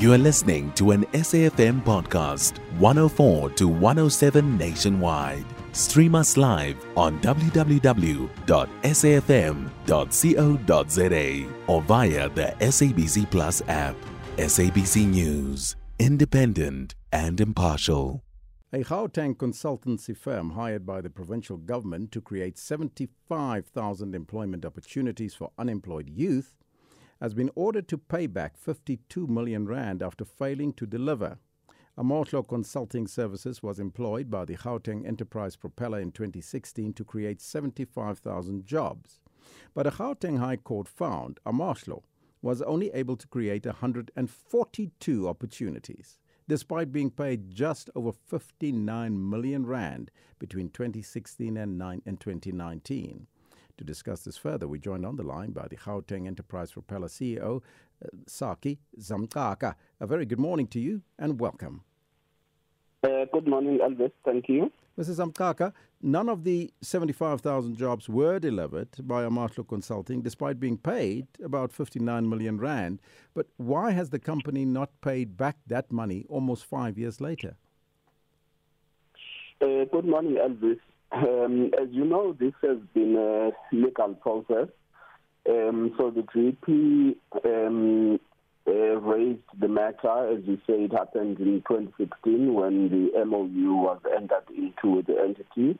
You are listening to an SAFM podcast, 104 to 107 nationwide. Stream us live on www.safm.co.za or via the SABC Plus app. SABC News, independent and impartial. A Gauteng consultancy firm hired by the provincial government to create 75,000 employment opportunities for unemployed youth has been ordered to pay back 52 million rand after failing to deliver. Amahlo Consulting Services was employed by the Gauteng Enterprise Propeller in 2016 to create 75,000 jobs. But a Gauteng High Court found Amahlo was only able to create 142 opportunities, despite being paid just over 59 million rand between 2016 and 2019. To discuss this further, we joined on the line by the Gauteng Enterprise Propeller CEO, uh, Saki Zamxaka. A very good morning to you and welcome. Uh, good morning, Elvis. Thank you. Mrs. Zamxaka, none of the 75,000 jobs were delivered by Amahlo Consulting despite being paid about 59 million rand. But why has the company not paid back that money almost five years later? Uh, good morning, Elvis. Um, as you know, this has been a legal process. Um, so the GP um, uh, raised the matter, as you say, it happened in 2016 when the MOU was entered into the entity.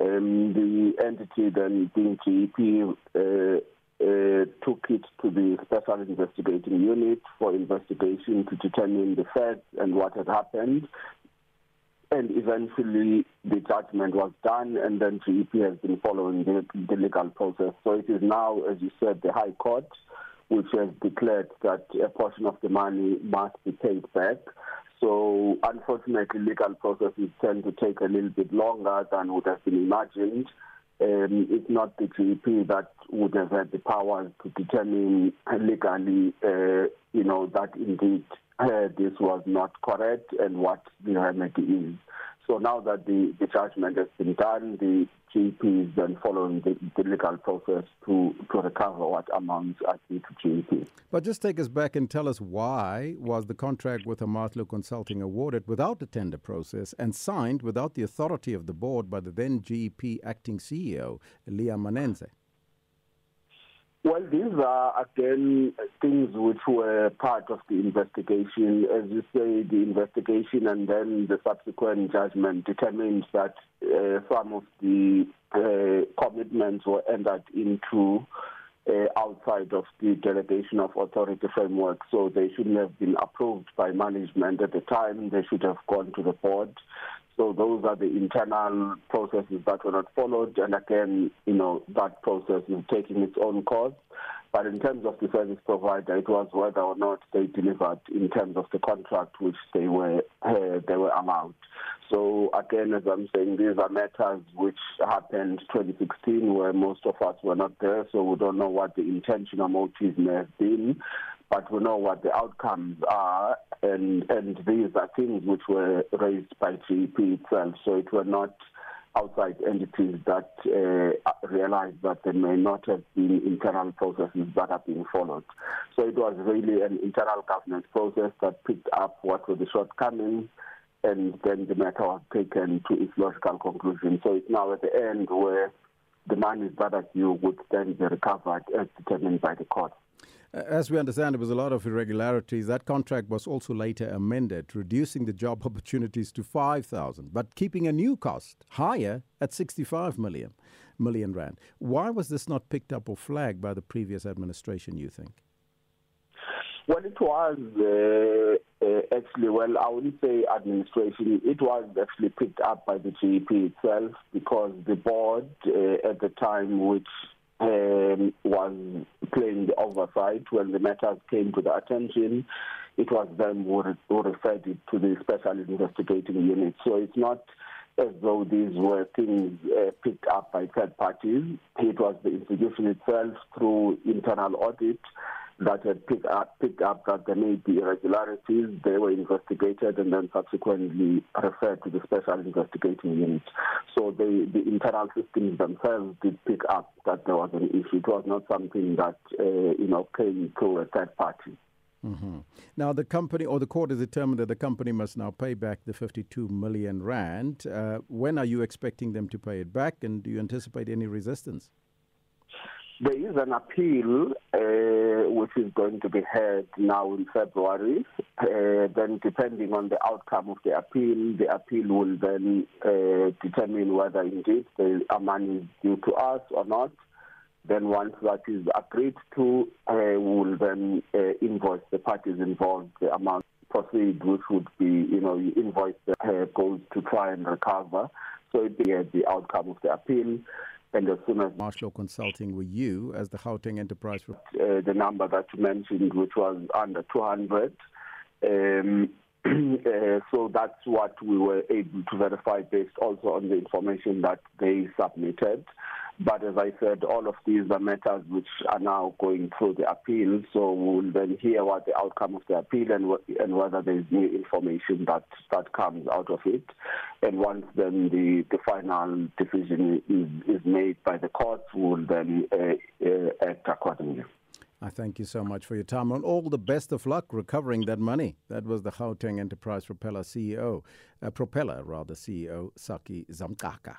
Um, the entity then, being GP, uh, uh, took it to the Special Investigating Unit for investigation to determine the facts and what had happened and eventually the judgment was done and then GEP has been following the, the, legal process. So it is now, as you said, the High Court which has declared that a portion of the money must be paid back. So unfortunately, legal processes tend to take a little bit longer than would have been imagined. Um, it's not the GEP that would have had the power to determine legally, uh, you know, that indeed uh, this was not correct and what the remedy is. So now that the, the judgment has been done, the GP is then following the, the, legal process to, to recover what amounts are due to GP. But just take us back and tell us why was the contract with Amahlo Consulting awarded without the tender process and signed without the authority of the board by the then GP acting CEO, Leah Manenze? Well, these are again things which were part of the investigation. As you say, the investigation and then the subsequent judgment determines that uh, some of the uh, commitments were entered into uh, outside of the delegation of authority framework. So they shouldn't have been approved by management at the time. They should have gone to the board. So those are the internal processes that were not followed. And again, you know, that process is taking its own course. But in terms of the service provider, it was whether or not they delivered in terms of the contract which they were uh, they were allowed. So again, as I'm saying, these are matters which happened 2016, where most of us were not there, so we don't know what the intentional motive may have been but we know what the outcomes are, and and these are things which were raised by GEP itself. So it were not outside entities that uh, realized that there may not have been internal processes that are being followed. So it was really an internal governance process that picked up what were the shortcomings and then the matter was taken to its logical conclusion. So it's now at the end where the money that due would then be recovered as determined by the court. As we understand, there was a lot of irregularities. That contract was also later amended, reducing the job opportunities to 5,000, but keeping a new cost higher at 65 million, million rand. Why was this not picked up or flagged by the previous administration, you think? Well, it was uh, uh, actually, well, I wouldn't say administration. It was actually picked up by the GEP itself because the board uh, at the time, which um, was playing the oversight when the matters came to the attention. It was them who, re- who referred it to the special investigating unit. So it's not as though these were things uh, picked up by third parties. It was the institution itself through internal audit that had picked up, picked up that there may be irregularities. They were investigated and then subsequently referred to the special investigating unit. So the, the internal systems themselves did pick up that there was an issue. It was not something that uh, you know came through a third party. Mm-hmm. Now, the company or the court has determined that the company must now pay back the 52 million rand. Uh, when are you expecting them to pay it back, and do you anticipate any resistance? There is an appeal uh, which is going to be heard now in February. Uh, then, depending on the outcome of the appeal, the appeal will then uh, determine whether indeed the money is due to us or not. Then once that is agreed to, uh, we will then uh, invoice the parties involved the amount proceed, which would be, you know, you invoice the uh, goes to try and recover. So it be uh, the outcome of the appeal. And as soon as Marshall Consulting with you as the Gauteng Enterprise, uh, the number that you mentioned, which was under 200, um, uh, so that's what we were able to verify based also on the information that they submitted. But as I said, all of these are matters which are now going through the appeal. So we'll then hear what the outcome of the appeal and, and whether there is new information that, that comes out of it. And once then the, the final decision is, is made by the courts, we'll then uh, uh, act accordingly. I thank you so much for your time and all the best of luck recovering that money. That was the Gauteng Enterprise Propeller CEO, uh, Propeller rather CEO Saki Zamxaka.